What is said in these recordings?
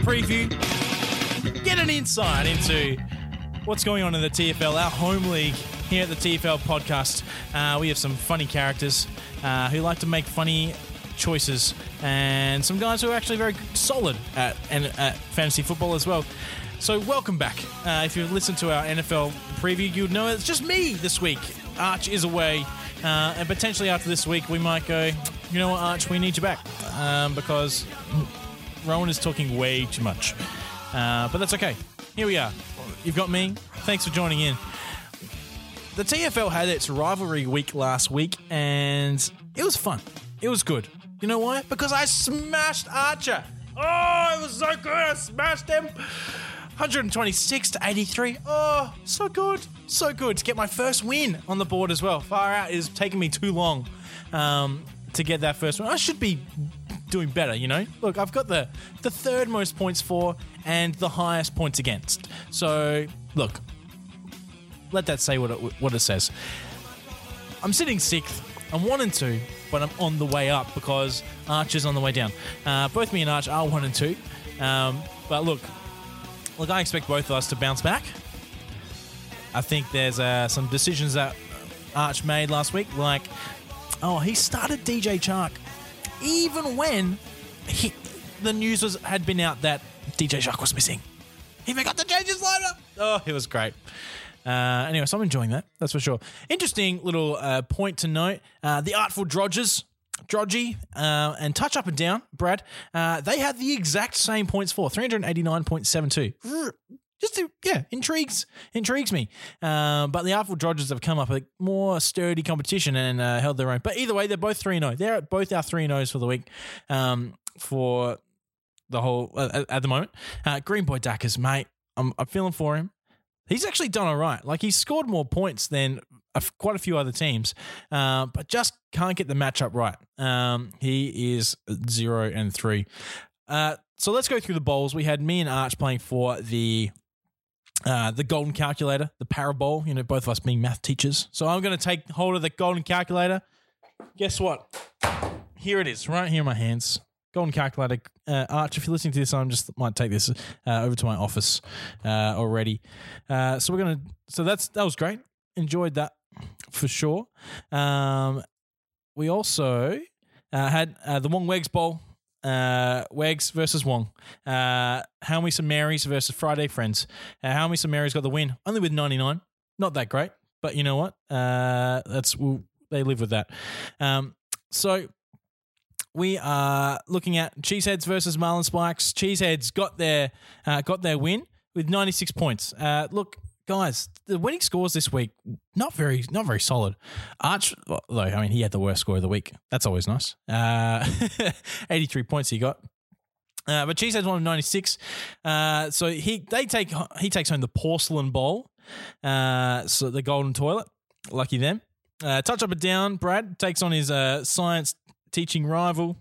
preview, get an insight into what's going on in the TFL, our home league here at the TFL podcast. Uh, we have some funny characters uh, who like to make funny choices, and some guys who are actually very solid at, and, at fantasy football as well. So, welcome back. Uh, if you've listened to our NFL preview, you would know it's just me this week. Arch is away, uh, and potentially after this week, we might go, you know what, Arch, we need you back um, because Rowan is talking way too much. Uh, but that's okay. Here we are. You've got me. Thanks for joining in. The TFL had its rivalry week last week, and it was fun. It was good. You know why? Because I smashed Archer. Oh, it was so good. I smashed him. 126 to 83. Oh, so good. So good to get my first win on the board as well. Far out is taking me too long um, to get that first one. I should be doing better, you know? Look, I've got the, the third most points for and the highest points against. So, look, let that say what it, what it says. I'm sitting sixth. I'm one and two, but I'm on the way up because Arch is on the way down. Uh, both me and Arch are one and two. Um, but look, look, I expect both of us to bounce back. I think there's uh, some decisions that Arch made last week, like, oh, he started DJ Chark even when he, the news was had been out that DJ Chark was missing. He forgot to change his lineup. Oh, it was great. Uh, anyway, so I'm enjoying that. That's for sure. Interesting little uh, point to note: uh, the Artful Drodgers, Drodgy, uh, and Touch Up and Down, Brad. Uh, they had the exact same points for 389.72. Just yeah, intrigues intrigues me. Uh, but the Artful Dodgers have come up a more sturdy competition and uh, held their own. But either way, they're both three zero. They're at both our three zeros for the week. Um, for the whole uh, at the moment, uh, Green Boy Dackers, mate. I'm, I'm feeling for him he's actually done all right. Like he's scored more points than quite a few other teams, uh, but just can't get the matchup right. Um, he is zero and three. Uh, so let's go through the bowls. We had me and Arch playing for the uh, the golden calculator, the parabol. You know, both of us being math teachers. So I'm going to take hold of the golden calculator. Guess what? Here it is, right here in my hands. Golden calculator. Uh, Arch, if you're listening to this, I just might take this uh, over to my office uh, already. Uh, so we're gonna. So that's that was great. Enjoyed that for sure. Um, we also uh, had uh, the Wong Wegs Bowl. Uh, Wegs versus Wong. Uh, many some Marys versus Friday Friends. Uh, many some Marys got the win? Only with 99. Not that great, but you know what? Uh, that's we'll, they live with that. Um, so we are looking at Cheeseheads versus Marlin Spikes. Cheeseheads got their uh, got their win with 96 points. Uh, look, guys, the winning scores this week not very not very solid. Arch, though, I mean, he had the worst score of the week. That's always nice. Uh, 83 points he got. Uh, but Cheeseheads of 96. Uh, so he they take he takes home the porcelain bowl. Uh, so the golden toilet. Lucky them. Uh, touch up and down. Brad takes on his uh, science teaching rival.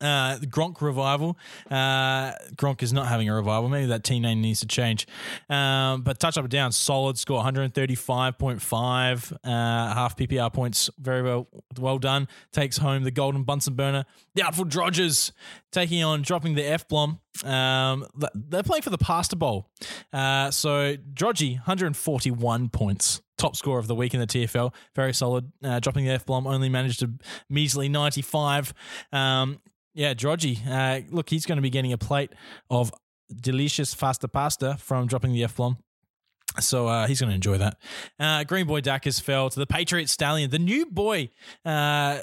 Uh, Gronk revival. Uh, Gronk is not having a revival. Maybe that team name needs to change. Um, but touch up and down, solid score, 135.5, uh, half PPR points. Very well, well done. Takes home the Golden Bunsen burner. The Artful Drodgers taking on dropping the F bomb. Um, they're playing for the Pasta Bowl. Uh, so Drodgy, 141 points top scorer of the week in the TFL. Very solid. Uh, dropping the F bomb, only managed a measly 95. Um, yeah, Drodgy. Uh, look, he's going to be getting a plate of delicious fasta pasta from dropping the F bomb. So uh, he's going to enjoy that. Uh, Green Boy Dackers fell to the Patriot Stallion, the new boy uh,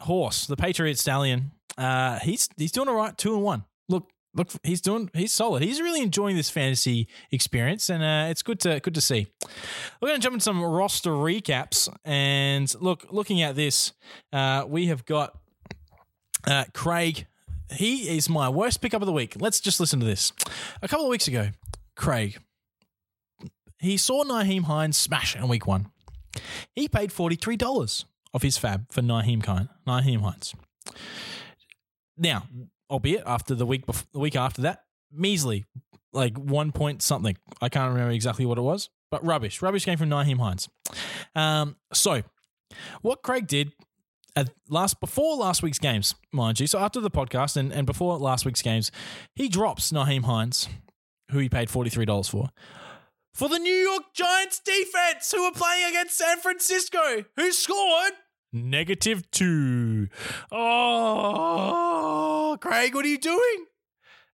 horse, the Patriot Stallion. Uh, he's he's doing all right, two and one. Look, look, he's doing he's solid. He's really enjoying this fantasy experience, and uh, it's good to good to see. We're going to jump into some roster recaps, and look, looking at this, uh, we have got uh, Craig. He is my worst pickup of the week. Let's just listen to this. A couple of weeks ago, Craig he saw Nyheim Hines smash in week one. He paid forty three dollars of his fab for Hines. Nyheim Hines. Now, albeit after the week before, the week after that, measly, like one point something. I can't remember exactly what it was, but rubbish. Rubbish came from Nyheim Hines. Um, so, what Craig did at last before last week's games, mind you. So after the podcast and, and before last week's games, he drops Nyheim Hines, who he paid forty three dollars for, for the New York Giants defense, who were playing against San Francisco, who scored negative two. Oh, Craig, what are you doing?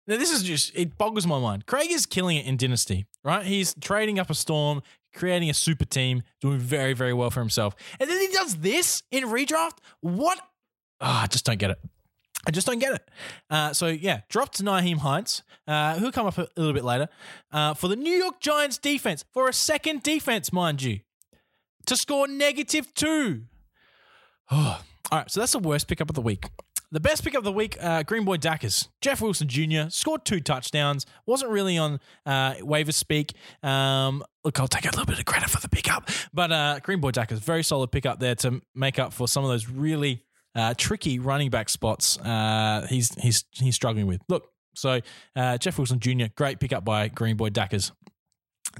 Now, this is just, it boggles my mind. Craig is killing it in Dynasty, right? He's trading up a storm, creating a super team, doing very, very well for himself. And then he does this in redraft? What? Ah, I just don't get it. I just don't get it. Uh, so, yeah, dropped Nyheim Hines, uh, who'll come up a little bit later, uh, for the New York Giants defense, for a second defense, mind you, to score negative two. Oh. All right, so that's the worst pickup of the week. The best pick of the week, uh, Green Boy Dackers. Jeff Wilson Jr. scored two touchdowns. Wasn't really on uh, waiver speak. Um, look, I'll take a little bit of credit for the pickup. But uh, Green Boy Dackers, very solid pickup there to make up for some of those really uh, tricky running back spots uh, he's, he's, he's struggling with. Look, so uh, Jeff Wilson Jr., great pickup by Green Boy Dackers.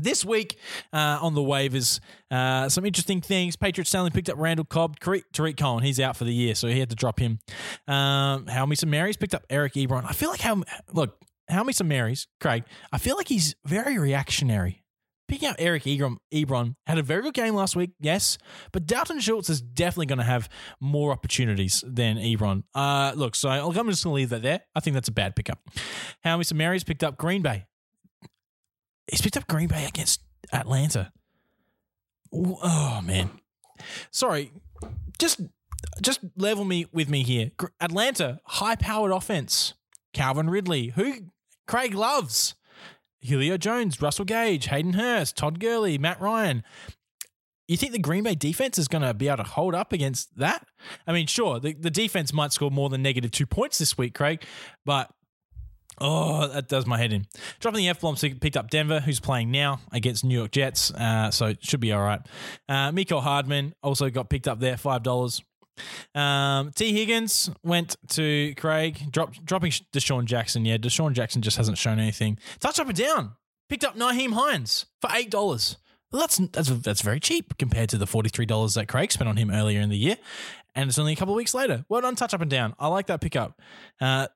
This week uh, on the waivers, uh, some interesting things. Patriots suddenly picked up Randall Cobb, Tarik Cohen. He's out for the year, so he had to drop him. Um, How St. Mary's picked up Eric Ebron. I feel like how look How St. Mary's, Craig. I feel like he's very reactionary. Picking up Eric Ebron, Ebron had a very good game last week, yes, but Dalton Schultz is definitely going to have more opportunities than Ebron. Uh, look, so I'm just going to leave that there. I think that's a bad pickup. How St. Mary's picked up Green Bay he's picked up Green Bay against Atlanta. Oh man, sorry, just just level me with me here. Atlanta, high powered offense. Calvin Ridley, who Craig loves. Julio Jones, Russell Gage, Hayden Hurst, Todd Gurley, Matt Ryan. You think the Green Bay defense is going to be able to hold up against that? I mean, sure, the, the defense might score more than negative two points this week, Craig, but Oh, that does my head in. Dropping the F bomb, picked up Denver, who's playing now against New York Jets, uh, so it should be all right. Uh, Mecole Hardman also got picked up there, five dollars. Um, Tee Higgins went to Craig, drop, dropping DeSean Jackson. Yeah, DeSean Jackson just hasn't shown anything. Touch up and down. Picked up Nyheim Hines for eight dollars. Well, that's that's that's very cheap compared to the forty three dollars that Craig spent on him earlier in the year, and it's only a couple of weeks later. Well done, touch up and down. I like that pickup. Uh,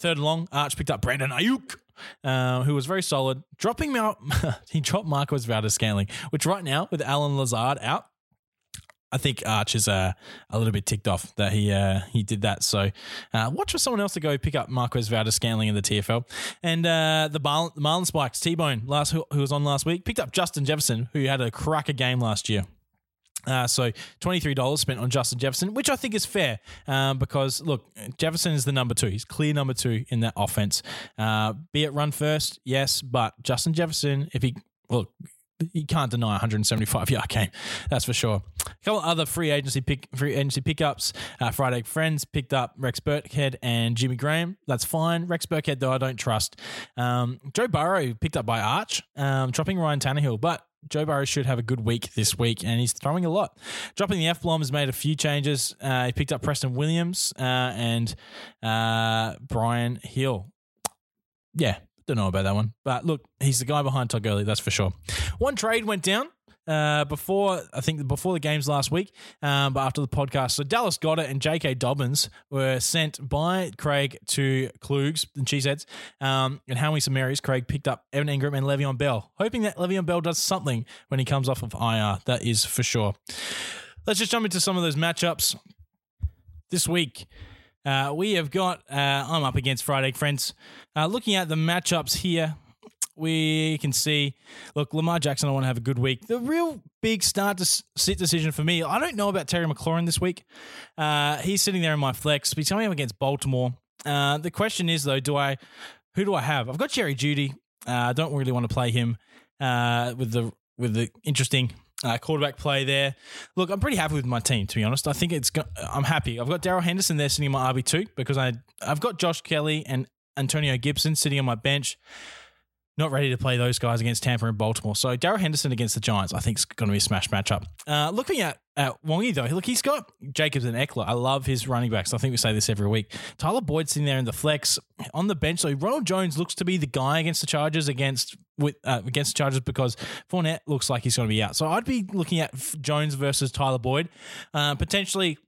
Third and long, Arch picked up Brandon Aiyuk. uh, who was very solid. Dropping out, he dropped Marquez Valdes-Scantling, which right now with Allen Lazard out, I think Arch is uh, a little bit ticked off that he uh, he did that. So uh, watch for someone else to go pick up Marquez Valdes-Scantling in the TFL. And uh, the, Marlin, Spikes, T-Bone, last, who, who was on last week, picked up Justin Jefferson, who had a cracker game last year. Uh, so $23 spent on Justin Jefferson, which I think is fair um, because, look, Jefferson is the number two. He's clear number two in that offense. Uh, be it run first, yes, but Justin Jefferson, if he, look, you can't deny 175 yard game, that's for sure. A couple other free agency pick free agency pickups. Uh, Friday Friends picked up Rex Burkhead and Jimmy Graham. That's fine. Rex Burkhead though I don't trust. Um, Joe Burrow picked up by Arch, um, dropping Ryan Tannehill, but Joe Burrow should have a good week this week, and he's throwing a lot. Dropping the F bomb has made a few changes. Uh, he picked up Preston Williams uh, and uh, Brian Hill. Yeah, don't know about that one, but look, he's the guy behind Todd Gurley, that's for sure. One trade went down uh, before I think before the games last week, um, but after the podcast. So Dallas Goedert and J.K. Dobbins were sent by Craig to Klugs and Cheeseheads, um, and Howie Samaris. Craig picked up Evan Engram and Le'Veon Bell, hoping that Le'Veon Bell does something when he comes off of IR. That is for sure. Let's just jump into some of those matchups this week. Uh, we have got, uh, I'm up against Friday Friends. Uh, looking at the matchups here, we can see, look, Lamar Jackson, I want to have a good week. The real big start to sit decision for me, I don't know about Terry McLaurin this week. Uh, he's sitting there in my flex. He's coming up against Baltimore. Uh, the question is, though, do I, who do I have? I've got Jerry Jeudy. Uh, I don't really want to play him uh, with the with the interesting uh, quarterback play there. Look, I'm pretty happy with my team, to be honest. I think it's. Go- I'm happy. I've got Darrell Henderson there sitting in my RB two because I I've got Josh Kelley and Antonio Gibson sitting on my bench not ready to play those guys against Tampa and Baltimore. So Darrell Henderson against the Giants, I think is going to be a smash matchup. Uh, looking at at Wongy though, look, he's got Jacobs and Ekeler. I love his running backs. I think we say this every week. Tyler Boyd sitting there in the flex on the bench. So Ronald Jones looks to be the guy against the Chargers against with uh, against the Chargers because Fournette looks like he's going to be out. So I'd be looking at Jones versus Tyler Boyd, uh, potentially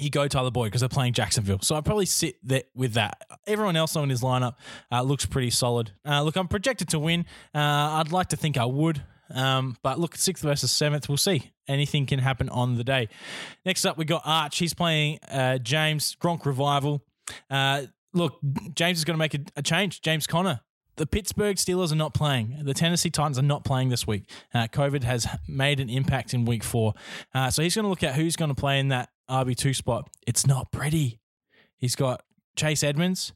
you go Tyler Boyd because they're playing Jacksonville. So I'd probably sit there with that. Everyone else on his lineup uh, looks pretty solid. Uh, look, I'm projected to win. Uh, I'd like to think I would. Um, but look, sixth versus seventh, we'll see. Anything can happen on the day. Next up, we got Arch. He's playing uh, James Gronk Revival. Uh, look, James is going to make a, a change. James Conner the Pittsburgh Steelers are not playing. The Tennessee Titans are not playing this week. Uh, COVID has made an impact in week four. Uh, so he's going to look at who's going to play in that RB2 spot. It's not pretty. He's got Chase Edmonds,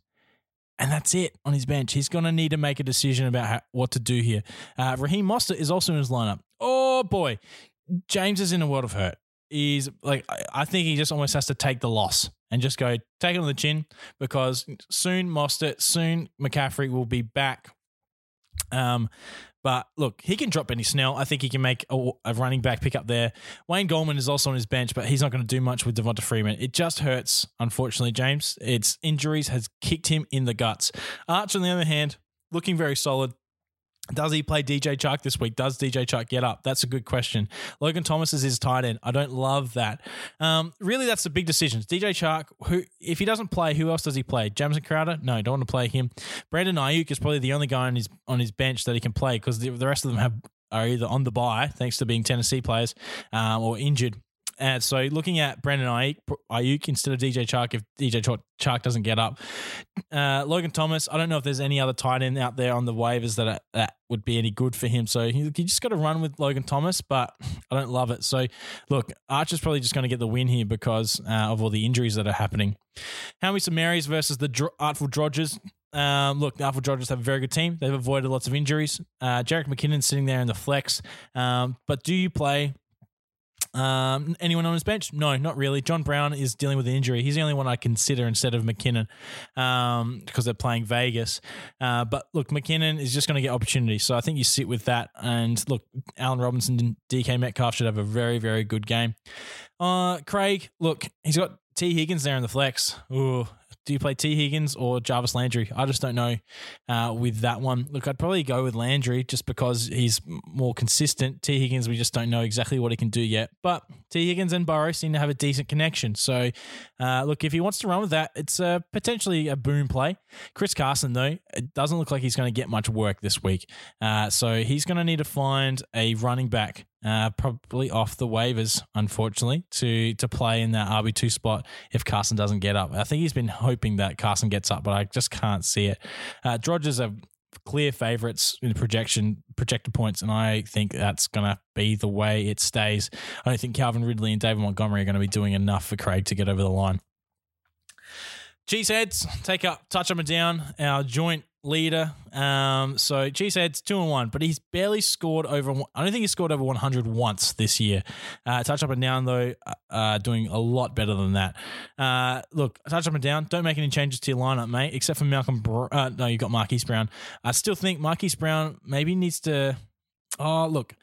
and that's it on his bench. He's going to need to make a decision about how, what to do here. Uh, Raheem Mostert is also in his lineup. Oh boy, James is in a world of hurt. He's like, I think he just almost has to take the loss and just go take it on the chin because soon Mostert, soon McCaffrey will be back. Um, but look, he can drop Benny Snell. I think he can make a, a, running back pick up there. Wayne Gallman is also on his bench, but he's not going to do much with Devonta Freeman. It just hurts, unfortunately, James. It's injuries has kicked him in the guts. Arch, on the other hand, looking very solid. Does he play DJ Chark this week? Does DJ Chark get up? That's a good question. Logan Thomas is his tight end. I don't love that. Um, really, that's the big decisions. DJ Chark, who if he doesn't play, who else does he play? Jamison Crowder? No, don't want to play him. Brandon Aiyuk is probably the only guy on his on his bench that he can play because the, the rest of them have are either on the bye thanks to being Tennessee players, um, or injured. And so looking at Brandon Aiyuk, Aiyuk instead of DJ Chark if DJ Chark doesn't get up. Uh, Logan Thomas, I don't know if there's any other tight end out there on the waivers that are, that would be any good for him. So you just got to run with Logan Thomas, but I don't love it. So look, Archer's probably just going to get the win here because uh, of all the injuries that are happening. Howie Marys versus the Dro- Artful Drodgers. Um, look, the Artful Dodgers have a very good team. They've avoided lots of injuries. Uh, Jerick McKinnon sitting there in the flex. Um, but do you play um, anyone on his bench? No, not really. John Brown is dealing with an injury. He's the only one I consider instead of McKinnon um, because they're playing Vegas. Uh, but look, McKinnon is just going to get opportunity. So I think you sit with that. And look, Allen Robinson and DK Metcalf should have a very, very good game. Uh, Craig, look, he's got T. Higgins there in the flex. Ooh, do you play T Higgins or Jarvis Landry? I just don't know uh, with that one. Look, I'd probably go with Landry just because he's more consistent. T Higgins, we just don't know exactly what he can do yet. But T Higgins and Burrow seem to have a decent connection. So, uh, look, if he wants to run with that, it's uh, potentially a boom play. Chris Carson, though, it doesn't look like he's going to get much work this week. Uh, so he's going to need to find a running back uh, probably off the waivers, unfortunately, to to play in that RB two spot if Carson doesn't get up. I think he's been hoping that Carson gets up, but I just can't see it. Uh, Drodgers are clear favourites in projection projected points, and I think that's going to be the way it stays. I don't think Calvin Ridley and David Montgomery are going to be doing enough for Craig to get over the line. Cheeseheads, take up, touch them down. Our joint leader. Um, so Cheeseheads two and one, but he's barely scored over. I don't think he scored over 100 once this year. Uh, touch up and down though, uh, doing a lot better than that. Uh, look, touch up and down. Don't make any changes to your lineup, mate. Except for Malcolm. Br- uh, no, you got Marquise Brown. I still think Marquise Brown maybe needs to. Oh, look,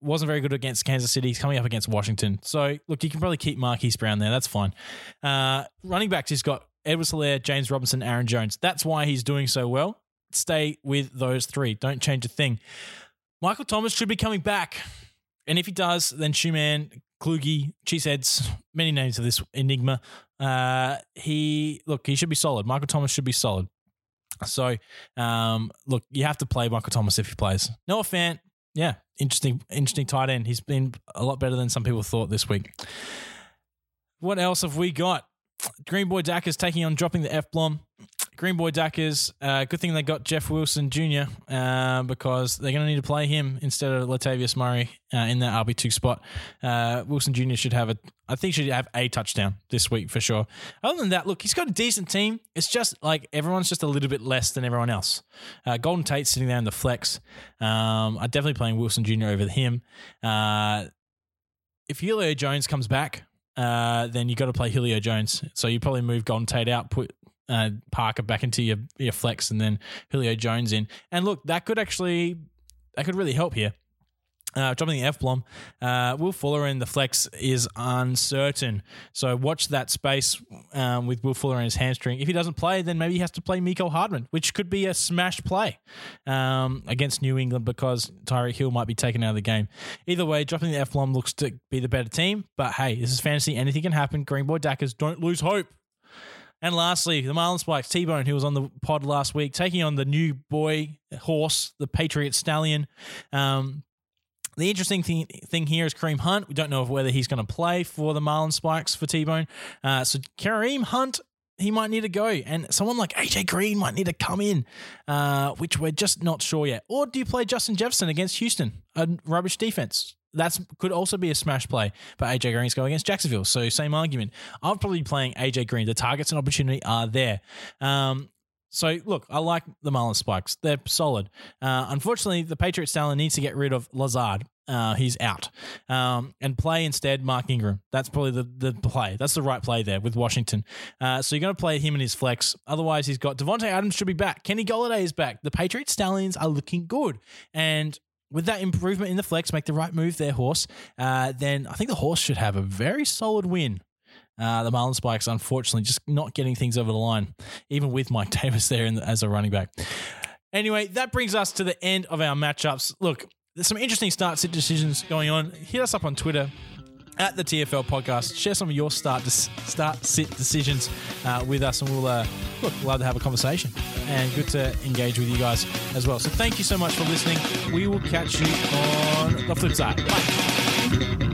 wasn't very good against Kansas City. He's coming up against Washington. So, look, you can probably keep Marquise Brown there. That's fine. Uh, running backs, he's got Edward Helaire, James Robinson, Aaron Jones. That's why he's doing so well stay with those three. Don't change a thing. Michael Thomas should be coming back. And if he does, then Schumann, Kluge, Cheeseheads, many names of this enigma. Uh, he look, he should be solid. Michael Thomas should be solid. So, um, look, you have to play Michael Thomas if he plays. Noah Fant, yeah, interesting, interesting tight end. He's been a lot better than some people thought this week. What else have we got? Green Boy Dak is taking on dropping the F bomb. Green Boy Duckers, uh, good thing they got Jeff Wilson Jr. Uh, because they're going to need to play him instead of Latavius Murray uh, in that RB two spot. Uh, Wilson Jr. should have a, I think should have a touchdown this week for sure. Other than that, look, he's got a decent team. It's just like everyone's just a little bit less than everyone else. Uh, Golden Tate sitting there in the flex. Um, I'm definitely playing Wilson Jr. over him. Uh, if Julio Jones comes back, uh, then you got to play Julio Jones. So you probably move Golden Tate out, put uh, Parker back into your your flex, and then Julio Jones in. And look, that could actually that could really help here. Uh, dropping the F bomb. Uh, Will Fuller in the flex is uncertain. So watch that space um, with Will Fuller and his hamstring. If he doesn't play, then maybe he has to play Miko Hardman, which could be a smash play um, against New England because Tyreek Hill might be taken out of the game. Either way, dropping the F bomb looks to be the better team. But hey, this is fantasy. Anything can happen. Green Boy Dackers, don't lose hope. And lastly, the Marlin Spikes, T Bone, who was on the pod last week, taking on the new boy horse, the Patriot Stallion. Um, the interesting thing, thing here is Kareem Hunt. We don't know whether he's going to play for the Marlin Spikes for T Bone. Uh, so Kareem Hunt, he might need to go, and someone like AJ Green might need to come in, uh, which we're just not sure yet. Or do you play Justin Jefferson against Houston, a rubbish defense? That's could also be a smash play, but AJ Green's going against Jacksonville, so same argument. I'm probably playing AJ Green. The targets and opportunity are there. Um, so look, I like the Marlin Spikes. They're solid. Uh, unfortunately, the Patriot Stallion needs to get rid of Lazard. Uh, he's out. Um, and play instead Mark Ingram. That's probably the, the play. That's the right play there with Washington. Uh, so you're going to play him in his flex. Otherwise, he's got Davante Adams should be back. Kenny Golladay is back. The Patriot Stallions are looking good. And with that improvement in the flex, make the right move there, horse. Uh, then I think the horse should have a very solid win. Uh, the Marlin Spikes, unfortunately, just not getting things over the line, even with Mike Davis there the, as a running back. Anyway, that brings us to the end of our matchups. Look, there's some interesting start sit decisions going on. Hit us up on Twitter at the TFL podcast. Share some of your start start sit decisions uh, with us, and we'll uh, look love to have a conversation and good to engage with you guys as well. So thank you so much for listening. We will catch you on the flip side. Bye.